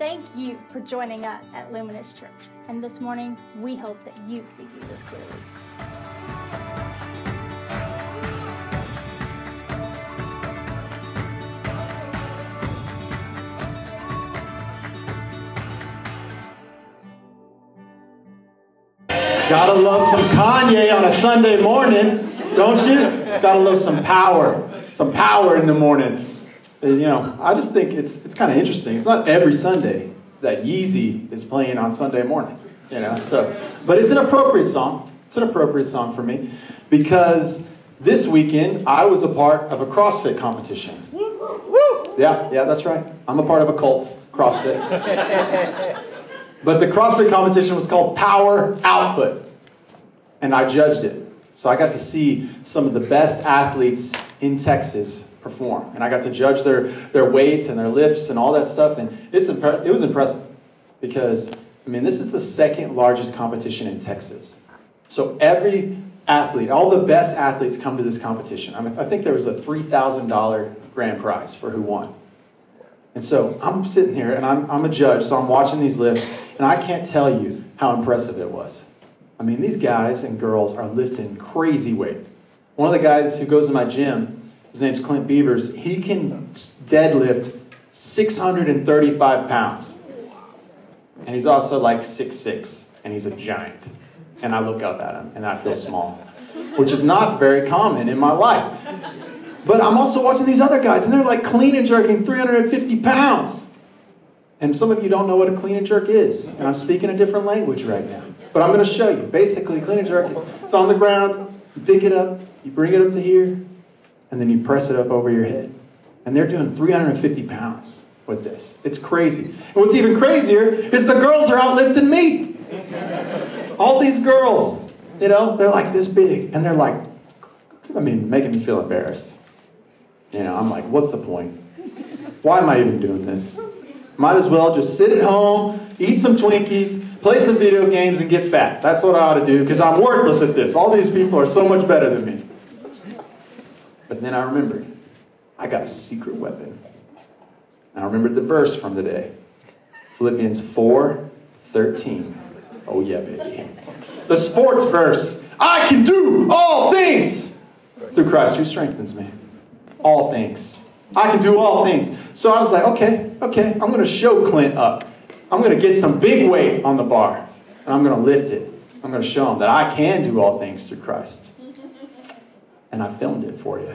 Thank you for joining us at Luminous Church. And this morning, we hope that you see Jesus clearly. Gotta love some Kanye on a Sunday morning, don't you? Gotta love some power, some power in the morning. And, you know, I just think it's it's kind of interesting. It's not every Sunday that Yeezy is playing on Sunday morning, you know. So, but it's an appropriate song. It's an appropriate song for me because this weekend I was a part of a CrossFit competition. Yeah, yeah, that's right. I'm a part of a cult, CrossFit. But the CrossFit competition was called Power Output. And I judged it. So I got to see some of the best athletes in Texas perform. And I got to judge their, their weights and their lifts and all that stuff. And it's impre- it was impressive because, I mean, this is the second largest competition in Texas. So every athlete, all the best athletes come to this competition. I, mean, I think there was a $3,000 grand prize for who won. And so I'm sitting here and I'm, I'm a judge, so I'm watching these lifts, and I can't tell you how impressive it was. I mean, these guys and girls are lifting crazy weight. One of the guys who goes to my gym, his name's Clint Beavers, he can deadlift 635 pounds. And he's also like 6'6, and he's a giant. And I look up at him and I feel small, which is not very common in my life. But I'm also watching these other guys, and they're like clean and jerking 350 pounds. And some of you don't know what a clean and jerk is. And I'm speaking a different language right now. But I'm going to show you. Basically, clean and jerk is it's on the ground, you pick it up, you bring it up to here, and then you press it up over your head. And they're doing 350 pounds with this. It's crazy. And what's even crazier is the girls are out lifting me. All these girls, you know, they're like this big, and they're like, I mean, making me feel embarrassed. You know, I'm like, what's the point? Why am I even doing this? Might as well just sit at home, eat some Twinkies, play some video games, and get fat. That's what I ought to do because I'm worthless at this. All these people are so much better than me. But then I remembered I got a secret weapon. And I remembered the verse from today Philippians 4 13. Oh, yeah, baby. The sports verse I can do all things through Christ who strengthens me all things. I can do all things. So I was like, okay, okay, I'm going to show Clint up. I'm going to get some big weight on the bar, and I'm going to lift it. I'm going to show him that I can do all things through Christ. And I filmed it for you.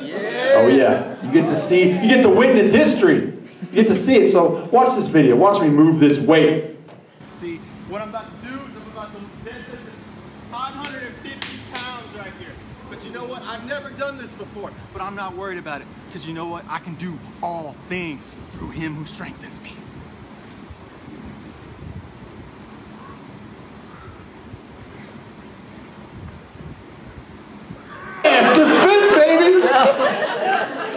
Yeah. Oh yeah, you get to see, you get to witness history. You get to see it. So watch this video. Watch me move this weight. See, what I'm about to do is I'm about to deadlift this 550 pounds right here. But you know what? I've never done this before, but I'm not worried about it because you know what? I can do all things through Him who strengthens me. Yeah, suspense, baby!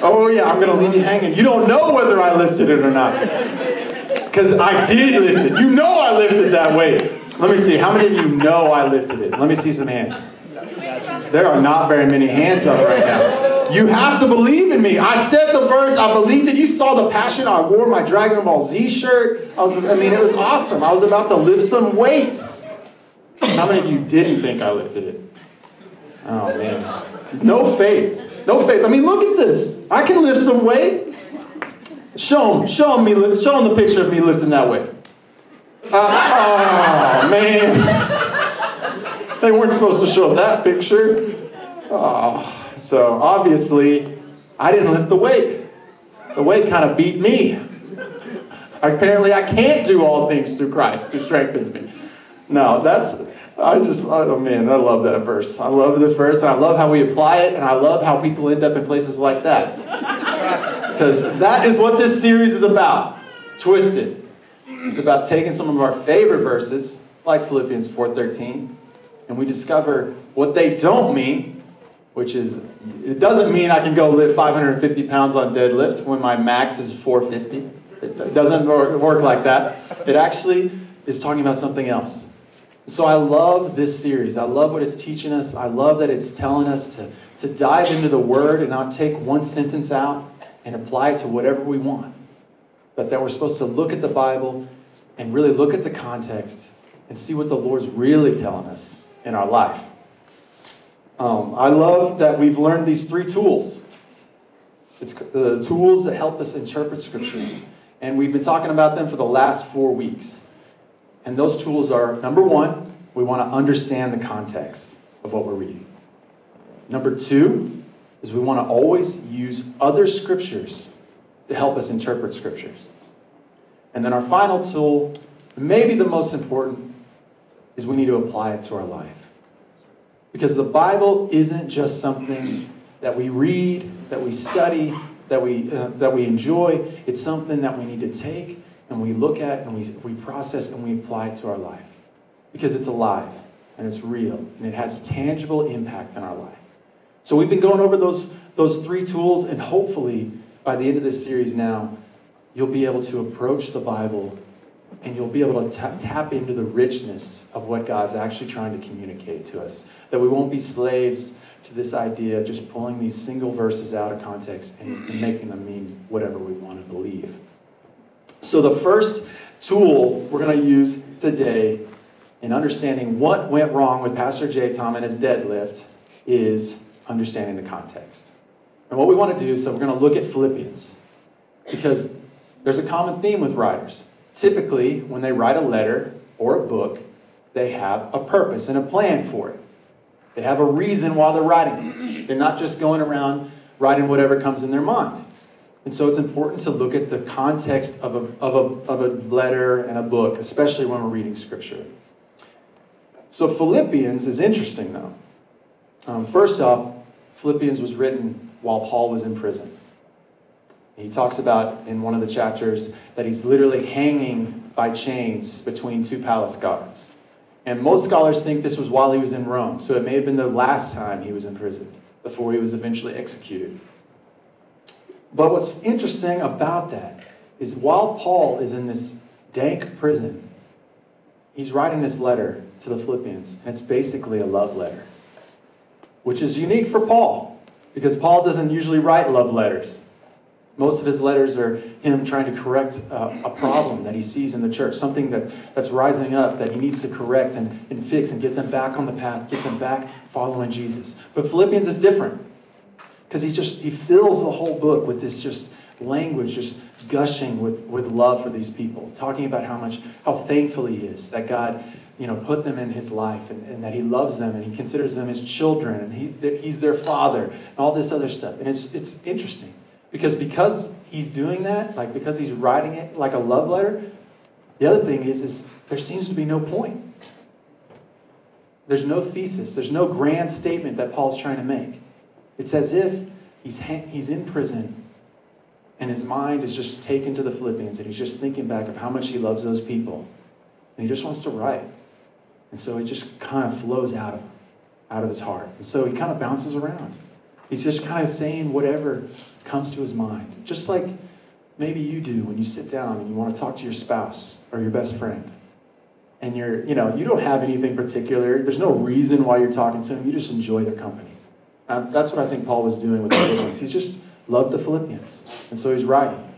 Oh, yeah, I'm gonna leave you hanging. You don't know whether I lifted it or not. Because I did lift it. You know I lifted that weight. Let me see. How many of you know I lifted it? Let me see some hands. There are not very many hands up right now. You have to believe in me. I said the verse. I believed it. You saw the passion. I wore my Dragon Ball Z shirt. I was. I mean, it was awesome. I was about to lift some weight. How many of you didn't think I lifted it? Oh man, no faith. No faith. I mean, look at this. I can lift some weight. Show them. Show them me. Show them the picture of me lifting that weight. Uh, oh man. They weren't supposed to show that picture. Oh, so obviously, I didn't lift the weight. The weight kind of beat me. Apparently, I can't do all things through Christ who strengthens me. No, that's, I just, oh man, I love that verse. I love this verse, and I love how we apply it, and I love how people end up in places like that. Because that is what this series is about. Twisted. It's about taking some of our favorite verses, like Philippians 4.13, and we discover what they don't mean, which is, it doesn't mean I can go lift 550 pounds on deadlift when my max is 450. It doesn't work like that. It actually is talking about something else. So I love this series. I love what it's teaching us. I love that it's telling us to, to dive into the Word and not take one sentence out and apply it to whatever we want. but that we're supposed to look at the Bible and really look at the context and see what the Lord's really telling us in our life. Um, I love that we've learned these three tools. It's the tools that help us interpret Scripture. And we've been talking about them for the last four weeks. And those tools are number one, we want to understand the context of what we're reading. Number two is we want to always use other scriptures to help us interpret scriptures. And then our final tool, maybe the most important, is we need to apply it to our life. Because the Bible isn't just something that we read, that we study, that we, uh, that we enjoy. It's something that we need to take and we look at and we, we process and we apply it to our life. Because it's alive and it's real and it has tangible impact in our life. So we've been going over those, those three tools, and hopefully by the end of this series now, you'll be able to approach the Bible and you'll be able to tap, tap into the richness of what God's actually trying to communicate to us. That we won't be slaves to this idea of just pulling these single verses out of context and, and making them mean whatever we want to believe. So, the first tool we're going to use today in understanding what went wrong with Pastor J. Tom and his deadlift is understanding the context. And what we want to do is so we're going to look at Philippians because there's a common theme with writers. Typically, when they write a letter or a book, they have a purpose and a plan for it. They have a reason why they're writing it. They're not just going around writing whatever comes in their mind. And so it's important to look at the context of a, of a, of a letter and a book, especially when we're reading scripture. So Philippians is interesting, though. Um, first off, Philippians was written while Paul was in prison. He talks about in one of the chapters that he's literally hanging by chains between two palace guards. And most scholars think this was while he was in Rome, so it may have been the last time he was imprisoned before he was eventually executed. But what's interesting about that is while Paul is in this dank prison, he's writing this letter to the Philippians, and it's basically a love letter, which is unique for Paul because Paul doesn't usually write love letters. Most of his letters are him trying to correct uh, a problem that he sees in the church, something that, that's rising up that he needs to correct and, and fix and get them back on the path, get them back following Jesus. But Philippians is different because he's just he fills the whole book with this just language just gushing with, with love for these people talking about how much how thankful he is that god you know put them in his life and, and that he loves them and he considers them his children and he, he's their father and all this other stuff and it's, it's interesting because because he's doing that, like because he's writing it like a love letter, the other thing is, is there seems to be no point. There's no thesis. There's no grand statement that Paul's trying to make. It's as if he's, he's in prison and his mind is just taken to the Philippians and he's just thinking back of how much he loves those people. And he just wants to write. And so it just kind of flows out of out of his heart. And so he kind of bounces around. He's just kind of saying whatever comes to his mind. Just like maybe you do when you sit down and you want to talk to your spouse or your best friend. And you're, you know, you don't have anything particular. There's no reason why you're talking to them. You just enjoy their company. That's what I think Paul was doing with the Philippians. He just loved the Philippians. And so he's writing.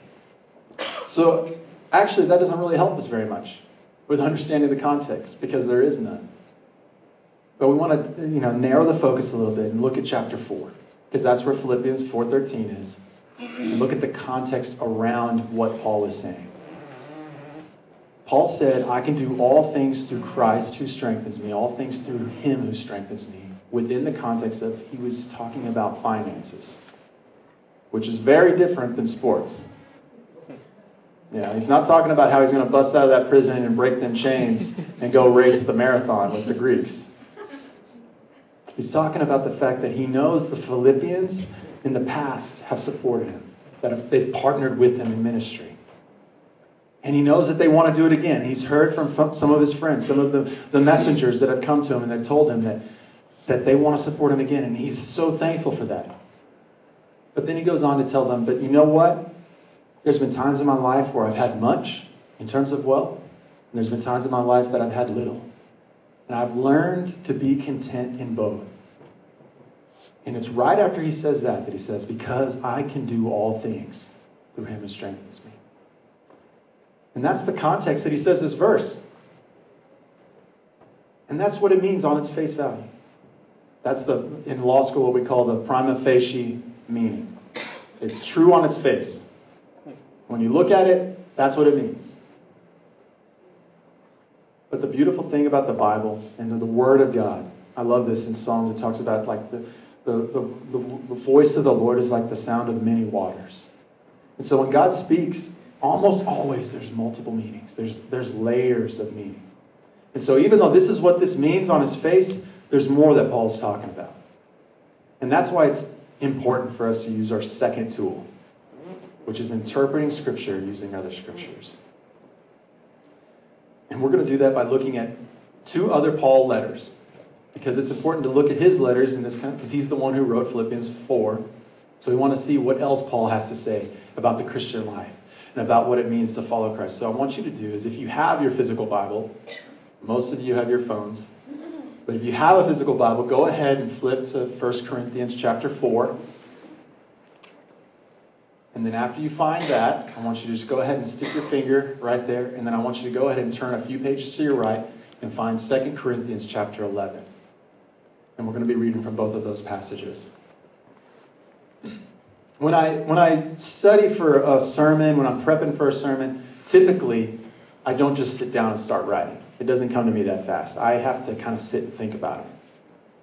So actually, that doesn't really help us very much with understanding the context because there is none. But we want to, you know, narrow the focus a little bit and look at chapter 4 because that's where Philippians 4:13 is. And look at the context around what Paul is saying. Paul said, I can do all things through Christ who strengthens me, all things through him who strengthens me, within the context of he was talking about finances, which is very different than sports. Yeah, he's not talking about how he's going to bust out of that prison and break them chains and go race the marathon with the Greeks. He's talking about the fact that he knows the Philippians in the past have supported him, that they've partnered with him in ministry. And he knows that they want to do it again. He's heard from some of his friends, some of the, the messengers that have come to him and they've told him that, that they want to support him again. And he's so thankful for that. But then he goes on to tell them, but you know what? There's been times in my life where I've had much in terms of wealth, and there's been times in my life that I've had little. And I've learned to be content in both. And it's right after he says that that he says, Because I can do all things through him who strengthens me. And that's the context that he says this verse. And that's what it means on its face value. That's the, in law school, what we call the prima facie meaning. It's true on its face. When you look at it, that's what it means. But the beautiful thing about the Bible and the Word of God, I love this in Psalms. It talks about like the, the, the, the, voice of the Lord is like the sound of many waters. And so when God speaks, almost always there's multiple meanings. There's, there's layers of meaning. And so even though this is what this means on his face, there's more that Paul's talking about. And that's why it's important for us to use our second tool, which is interpreting Scripture using other Scriptures. And we're going to do that by looking at two other Paul letters, because it's important to look at his letters in this kind because he's the one who wrote Philippians 4. So we want to see what else Paul has to say about the Christian life and about what it means to follow Christ. So I want you to do is if you have your physical Bible, most of you have your phones. But if you have a physical Bible, go ahead and flip to 1 Corinthians chapter 4. And then after you find that, I want you to just go ahead and stick your finger right there. And then I want you to go ahead and turn a few pages to your right and find 2 Corinthians chapter 11. And we're going to be reading from both of those passages. When I, when I study for a sermon, when I'm prepping for a sermon, typically I don't just sit down and start writing. It doesn't come to me that fast. I have to kind of sit and think about it.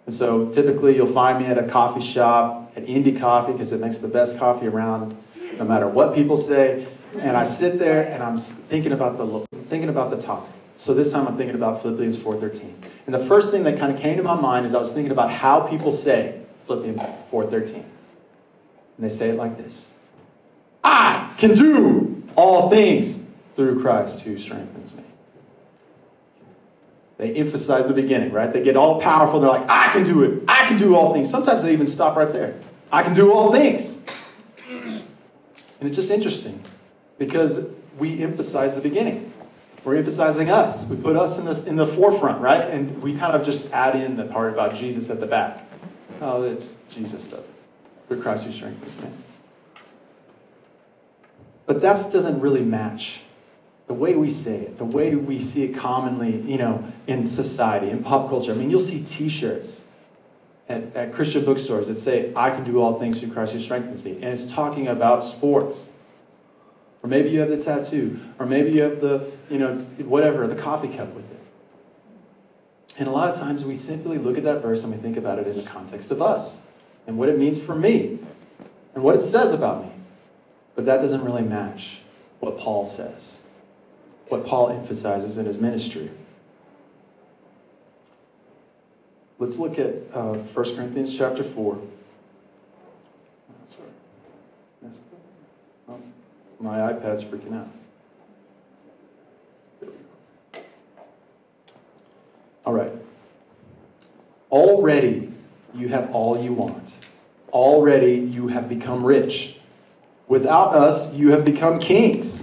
And so typically you'll find me at a coffee shop, at Indie Coffee, because it makes the best coffee around, no matter what people say. And I sit there and I'm thinking about the thinking about the topic. So this time I'm thinking about Philippians 4:13. And the first thing that kind of came to my mind is I was thinking about how people say Philippians 4:13. And they say it like this. I can do all things through Christ who strengthens me. They emphasize the beginning, right? They get all powerful. They're like, I can do it. I can do all things. Sometimes they even stop right there. I can do all things. And it's just interesting because we emphasize the beginning. We're emphasizing us. We put us in, this, in the forefront, right? And we kind of just add in the part about Jesus at the back. Oh, it's Jesus does it. Through Christ who strengthens me. But that doesn't really match the way we say it, the way we see it commonly, you know, in society, in pop culture. I mean, you'll see T-shirts at, at Christian bookstores that say, "I can do all things through Christ who strengthens me," and it's talking about sports. Or maybe you have the tattoo, or maybe you have the, you know, whatever, the coffee cup with it. And a lot of times we simply look at that verse and we think about it in the context of us and what it means for me and what it says about me. But that doesn't really match what Paul says what Paul emphasizes in his ministry. Let's look at uh, 1 Corinthians chapter 4. Sorry. Oh, my iPad's freaking out. All right. Already you have all you want. Already you have become rich. Without us, you have become kings.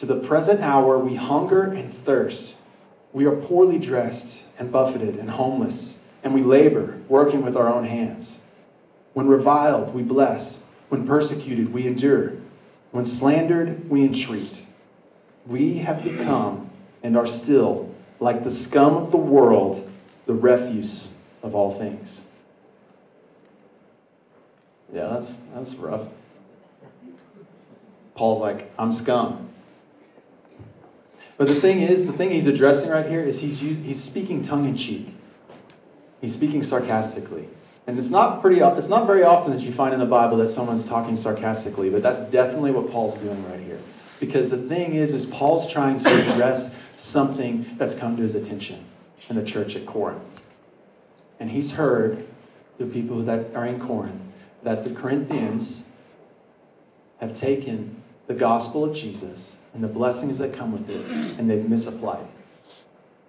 To the present hour, we hunger and thirst. We are poorly dressed and buffeted and homeless, and we labor, working with our own hands. When reviled, we bless. When persecuted, we endure. When slandered, we entreat. We have become and are still like the scum of the world, the refuse of all things. Yeah, that's, that's rough. Paul's like, I'm scum. But the thing is, the thing he's addressing right here is he's, used, he's speaking tongue in cheek. He's speaking sarcastically. And it's not pretty it's not very often that you find in the Bible that someone's talking sarcastically, but that's definitely what Paul's doing right here. Because the thing is, is Paul's trying to address something that's come to his attention in the church at Corinth. And he's heard the people that are in Corinth that the Corinthians have taken the gospel of Jesus and the blessings that come with it, and they've misapplied it.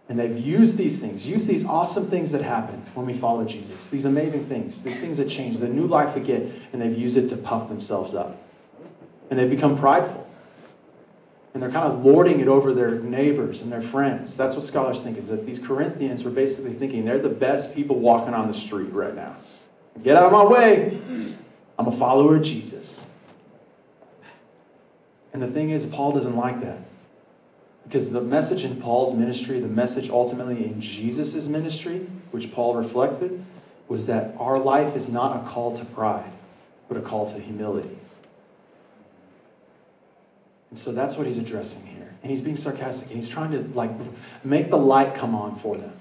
And they've used these things, used these awesome things that happen when we follow Jesus, these amazing things, these things that change, the new life we get, and they've used it to puff themselves up. And they've become prideful. And they're kind of lording it over their neighbors and their friends. That's what scholars think, is that these Corinthians were basically thinking they're the best people walking on the street right now. Get out of my way. I'm a follower of Jesus. And the thing is, Paul doesn't like that. Because the message in Paul's ministry, the message ultimately in Jesus' ministry, which Paul reflected, was that our life is not a call to pride, but a call to humility. And so that's what he's addressing here. And he's being sarcastic and he's trying to like make the light come on for them.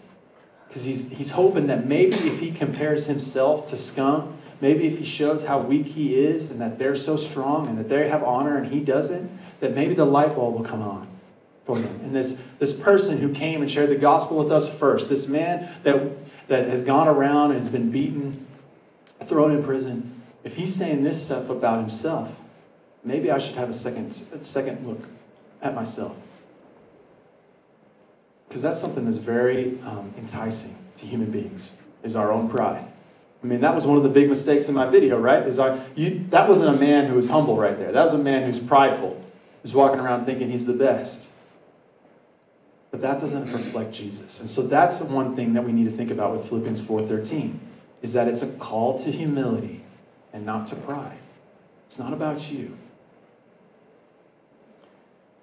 Because he's, he's hoping that maybe if he compares himself to scum, maybe if he shows how weak he is and that they're so strong and that they have honor and he doesn't, that maybe the light bulb will come on for them. And this, this person who came and shared the gospel with us first, this man that, that has gone around and has been beaten, thrown in prison, if he's saying this stuff about himself, maybe I should have a second, a second look at myself. Because that's something that's very um, enticing to human beings, is our own pride. I mean, that was one of the big mistakes in my video, right? Is I, you, that wasn't a man who was humble right there. That was a man who's prideful, who's walking around thinking he's the best. But that doesn't reflect Jesus. And so that's one thing that we need to think about with Philippians 4:13 is that it's a call to humility and not to pride. It's not about you.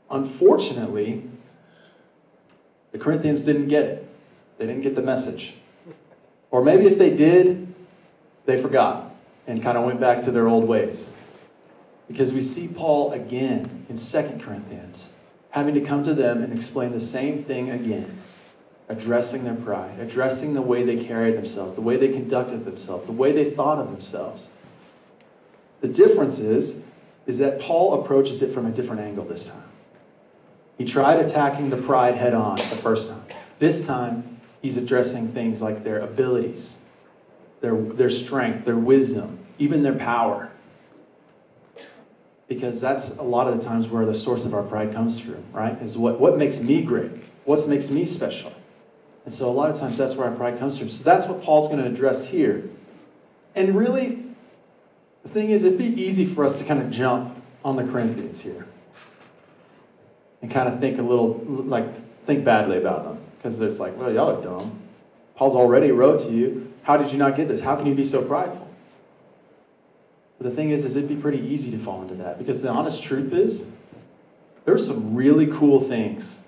Unfortunately, the Corinthians didn't get it. They didn't get the message. Or maybe if they did, they forgot and kind of went back to their old ways. Because we see Paul again in 2 Corinthians having to come to them and explain the same thing again, addressing their pride, addressing the way they carried themselves, the way they conducted themselves, the way they thought of themselves. The difference is, is that Paul approaches it from a different angle this time. He tried attacking the pride head on the first time. This time, he's addressing things like their abilities, their, their strength, their wisdom, even their power because that's a lot of the times where the source of our pride comes from, right? Is what, what makes me great? What makes me special? And so a lot of times that's where our pride comes from. So that's what Paul's going to address here. And really, the thing is, it'd be easy for us to kind of jump on the Corinthians here and kind of think a little, like, think badly about them. Because it's like, well, y'all are dumb. Paul's already wrote to you. How did you not get this? How can you be so prideful? But the thing is, is it'd be pretty easy to fall into that because the honest truth is, there's some really cool things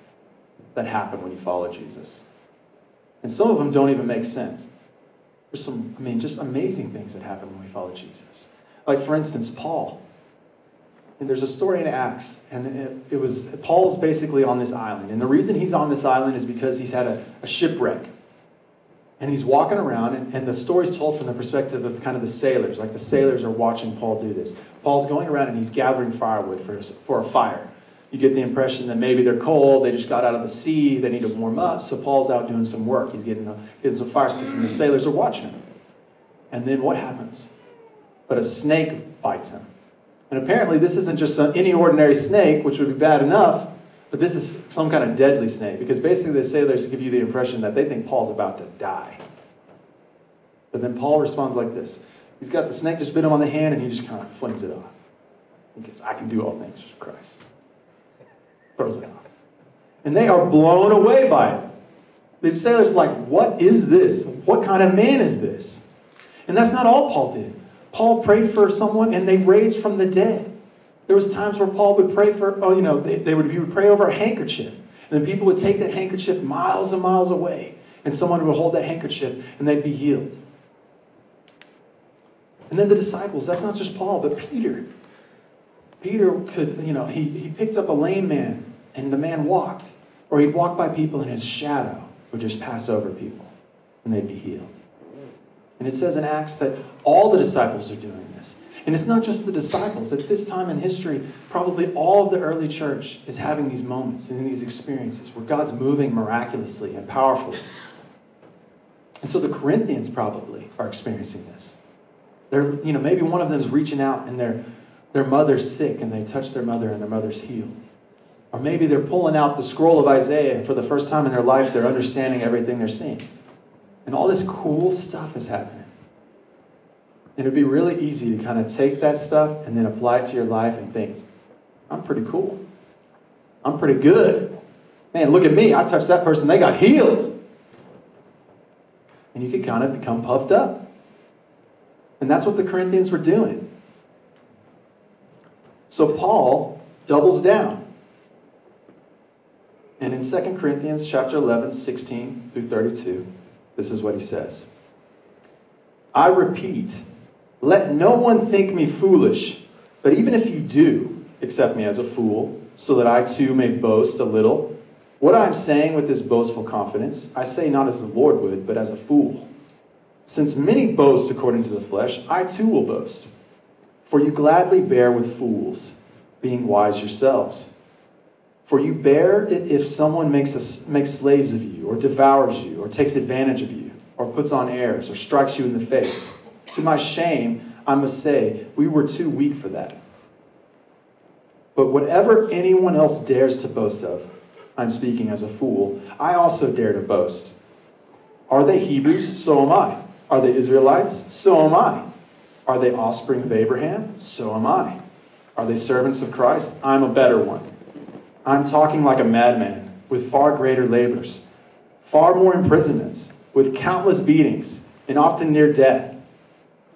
that happen when you follow Jesus. And some of them don't even make sense. There's some, I mean, just amazing things that happen when we follow Jesus. Like, for instance, Paul. And there's a story in Acts, and it, it was Paul's basically on this island. And the reason he's on this island is because he's had a, a shipwreck and he's walking around, and, and the story's told from the perspective of kind of the sailors. Like the sailors are watching Paul do this. Paul's going around and he's gathering firewood for, for a fire. You get the impression that maybe they're cold, they just got out of the sea, they need to warm up. So Paul's out doing some work. He's getting, a, getting some fire sticks, and the sailors are watching him. And then what happens? But a snake bites him. And apparently, this isn't just any ordinary snake, which would be bad enough. But this is some kind of deadly snake because basically the sailors give you the impression that they think Paul's about to die. But then Paul responds like this He's got the snake just bit him on the hand and he just kind of flings it off. He goes, I can do all things through Christ. Throws it off. And they are blown away by it. The sailors are like, What is this? What kind of man is this? And that's not all Paul did. Paul prayed for someone and they raised from the dead. There was times where Paul would pray for, oh, you know, they, they would, he would pray over a handkerchief. And then people would take that handkerchief miles and miles away. And someone would hold that handkerchief and they'd be healed. And then the disciples, that's not just Paul, but Peter. Peter could, you know, he, he picked up a lame man and the man walked. Or he'd walk by people and his shadow would just pass over people and they'd be healed. And it says in Acts that all the disciples are doing. And it's not just the disciples. At this time in history, probably all of the early church is having these moments and these experiences where God's moving miraculously and powerfully. And so the Corinthians probably are experiencing this. They're, you know, maybe one of them is reaching out and their, their mother's sick and they touch their mother and their mother's healed. Or maybe they're pulling out the scroll of Isaiah, and for the first time in their life, they're understanding everything they're seeing. And all this cool stuff is happening. And it'd be really easy to kind of take that stuff and then apply it to your life and think, I'm pretty cool. I'm pretty good. Man, look at me. I touched that person, they got healed. And you could kind of become puffed up. And that's what the Corinthians were doing. So Paul doubles down. And in 2 Corinthians chapter 11, 16 through 32, this is what he says. I repeat, let no one think me foolish, but even if you do, accept me as a fool, so that I too may boast a little. What I am saying with this boastful confidence, I say not as the Lord would, but as a fool. Since many boast according to the flesh, I too will boast. For you gladly bear with fools, being wise yourselves. For you bear it if someone makes, a, makes slaves of you, or devours you, or takes advantage of you, or puts on airs, or strikes you in the face. To my shame, I must say, we were too weak for that. But whatever anyone else dares to boast of, I'm speaking as a fool, I also dare to boast. Are they Hebrews? So am I. Are they Israelites? So am I. Are they offspring of Abraham? So am I. Are they servants of Christ? I'm a better one. I'm talking like a madman, with far greater labors, far more imprisonments, with countless beatings, and often near death.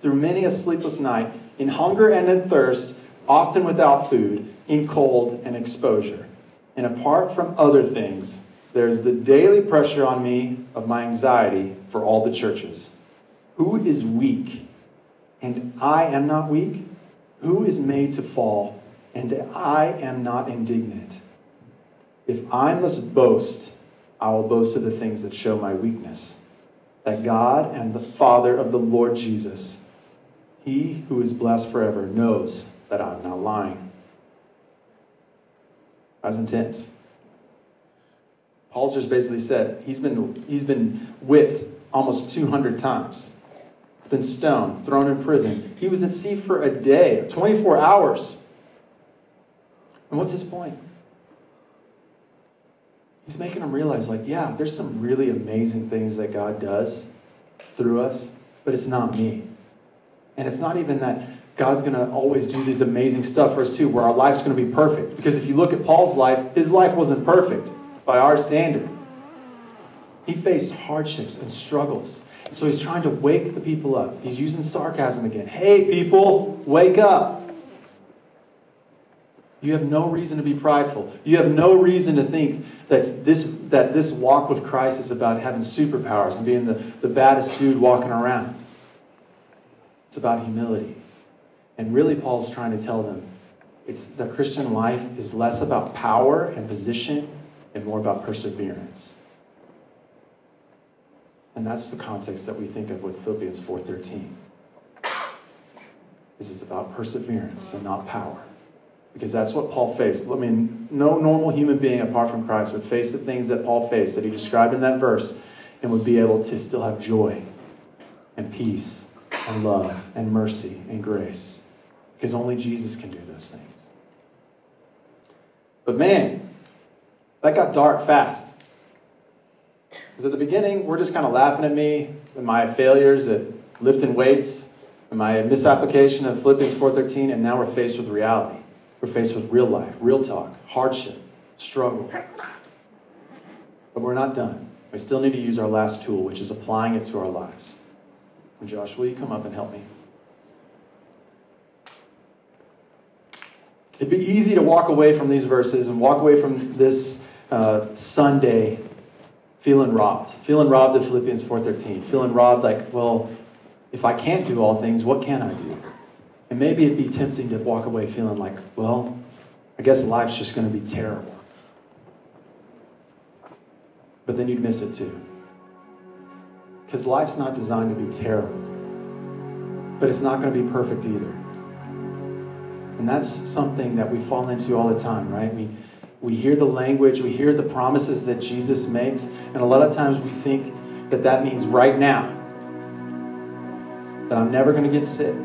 through many a sleepless night, in hunger and in thirst, often without food, in cold and exposure. And apart from other things, there's the daily pressure on me of my anxiety for all the churches. Who is weak and I am not weak? Who is made to fall and I am not indignant? If I must boast, I will boast of the things that show my weakness. That God and the Father of the Lord Jesus, He who is blessed forever, knows that I'm not lying. That's intense. Paul's just basically said he's been, he's been whipped almost 200 times. He's been stoned, thrown in prison. He was at sea for a day, 24 hours. And what's his point? He's making them realize, like, yeah, there's some really amazing things that God does through us, but it's not me. And it's not even that God's going to always do these amazing stuff for us, too, where our life's going to be perfect. Because if you look at Paul's life, his life wasn't perfect by our standard. He faced hardships and struggles. So he's trying to wake the people up. He's using sarcasm again. Hey, people, wake up. You have no reason to be prideful. You have no reason to think that this, that this walk with Christ is about having superpowers and being the, the baddest dude walking around. It's about humility. And really, Paul's trying to tell them it's the Christian life is less about power and position and more about perseverance. And that's the context that we think of with Philippians 4:13. This Is about perseverance and not power. Because that's what Paul faced. I mean, no normal human being apart from Christ would face the things that Paul faced that he described in that verse and would be able to still have joy and peace and love and mercy and grace. Because only Jesus can do those things. But man, that got dark fast. Because at the beginning, we're just kind of laughing at me and my failures at lifting weights and my misapplication of Philippians 4.13, and now we're faced with reality. We're faced with real life, real talk, hardship, struggle. But we're not done. We still need to use our last tool, which is applying it to our lives. Josh, will you come up and help me? It'd be easy to walk away from these verses and walk away from this uh, Sunday feeling robbed, feeling robbed of Philippians 4:13, feeling robbed like, well, if I can't do all things, what can I do? And maybe it'd be tempting to walk away feeling like, well, I guess life's just going to be terrible. but then you'd miss it too. Because life's not designed to be terrible, but it's not going to be perfect either. And that's something that we fall into all the time, right? We, we hear the language, we hear the promises that Jesus makes, and a lot of times we think that that means right now. That I'm never going to get sick,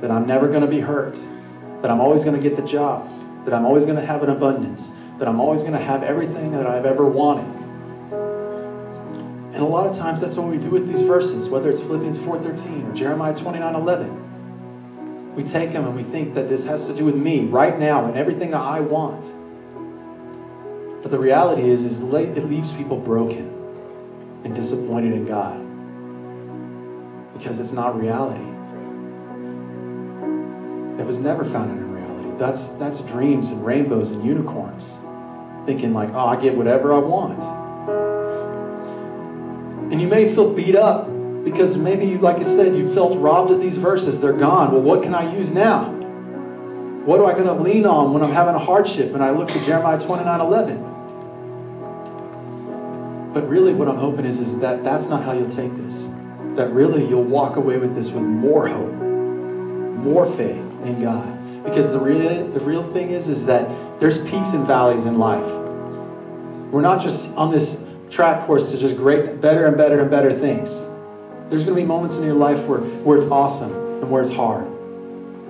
that I'm never going to be hurt, that I'm always going to get the job, that I'm always going to have an abundance, that I'm always going to have everything that I've ever wanted. And a lot of times that's what we do with these verses, whether it's Philippians 4:13 or Jeremiah 29:11. We take them and we think that this has to do with me right now and everything that I want. But the reality is, is it leaves people broken and disappointed in God because it's not reality. It was never founded in reality. That's that's dreams and rainbows and unicorns, thinking like, oh, I get whatever I want. And you may feel beat up because maybe, you, like I said, you felt robbed of these verses. They're gone. Well, what can I use now? What am I going to lean on when I'm having a hardship? And I look to Jeremiah 29 11. But really, what I'm hoping is, is that that's not how you'll take this. That really you'll walk away with this with more hope, more faith in God. Because the real, the real thing is, is that there's peaks and valleys in life. We're not just on this track course to just great, better and better and better things. There's going to be moments in your life where, where it's awesome and where it's hard.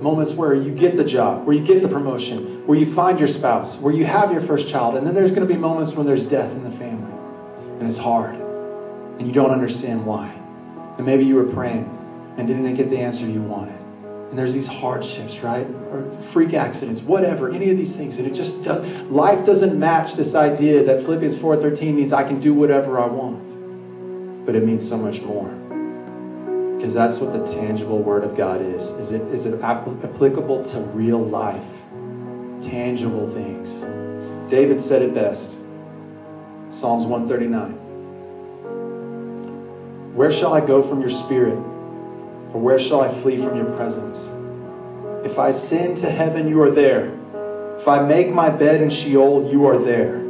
Moments where you get the job, where you get the promotion, where you find your spouse, where you have your first child. And then there's going to be moments when there's death in the family and it's hard and you don't understand why. And maybe you were praying and didn't get the answer you wanted. And there's these hardships, right? Or freak accidents, whatever, any of these things. And it just does, life doesn't match this idea that Philippians 4:13 means I can do whatever I want. But it means so much more because that's what the tangible word of God is. Is it is it applicable to real life, tangible things? David said it best. Psalms 139. Where shall I go from your spirit? Or where shall I flee from your presence? If I ascend to heaven, you are there. If I make my bed in Sheol, you are there.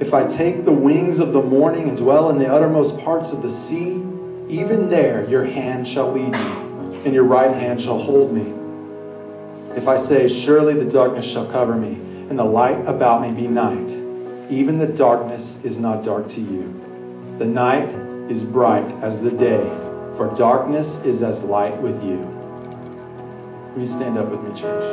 If I take the wings of the morning and dwell in the uttermost parts of the sea, even there your hand shall lead me, and your right hand shall hold me. If I say, Surely the darkness shall cover me, and the light about me be night, even the darkness is not dark to you. The night is bright as the day, for darkness is as light with you. Will you stand up with me, church?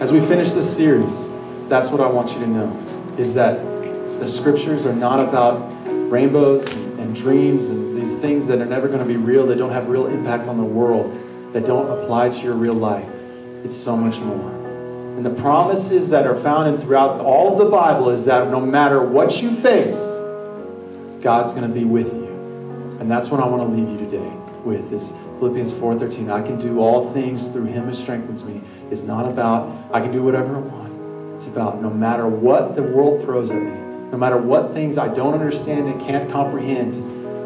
As we finish this series, that's what I want you to know is that the scriptures are not about rainbows and dreams and these things that are never going to be real, that don't have real impact on the world, that don't apply to your real life. It's so much more. And the promises that are found in throughout all of the Bible is that no matter what you face, God's going to be with you. And that's what I want to leave you today with is Philippians 4:13. I can do all things through him who strengthens me. It's not about I can do whatever I want. It's about no matter what the world throws at me, no matter what things I don't understand and can't comprehend,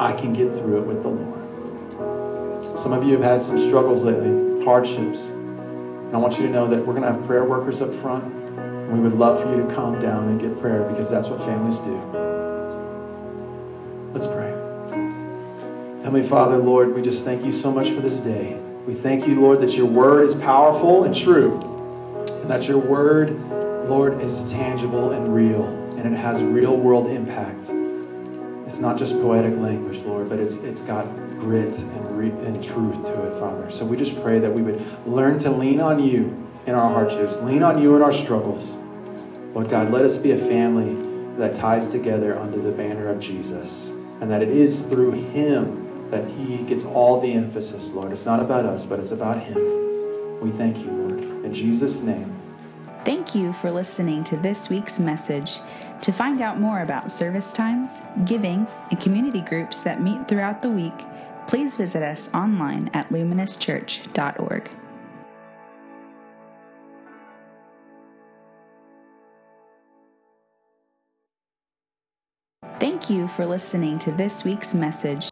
I can get through it with the Lord. Some of you have had some struggles lately, hardships. And I want you to know that we're going to have prayer workers up front. And we would love for you to come down and get prayer because that's what families do. Heavenly Father, Lord, we just thank you so much for this day. We thank you, Lord, that your word is powerful and true, and that your word, Lord, is tangible and real and it has real world impact. It's not just poetic language, Lord, but it's, it's got grit and, re- and truth to it, Father. So we just pray that we would learn to lean on you in our hardships, lean on you in our struggles. Lord God, let us be a family that ties together under the banner of Jesus, and that it is through Him that He gets all the emphasis, Lord. It's not about us, but it's about Him. We thank you, Lord. In Jesus' name. Thank you for listening to this week's message. To find out more about service times, giving, and community groups that meet throughout the week, please visit us online at luminouschurch.org. Thank you for listening to this week's message.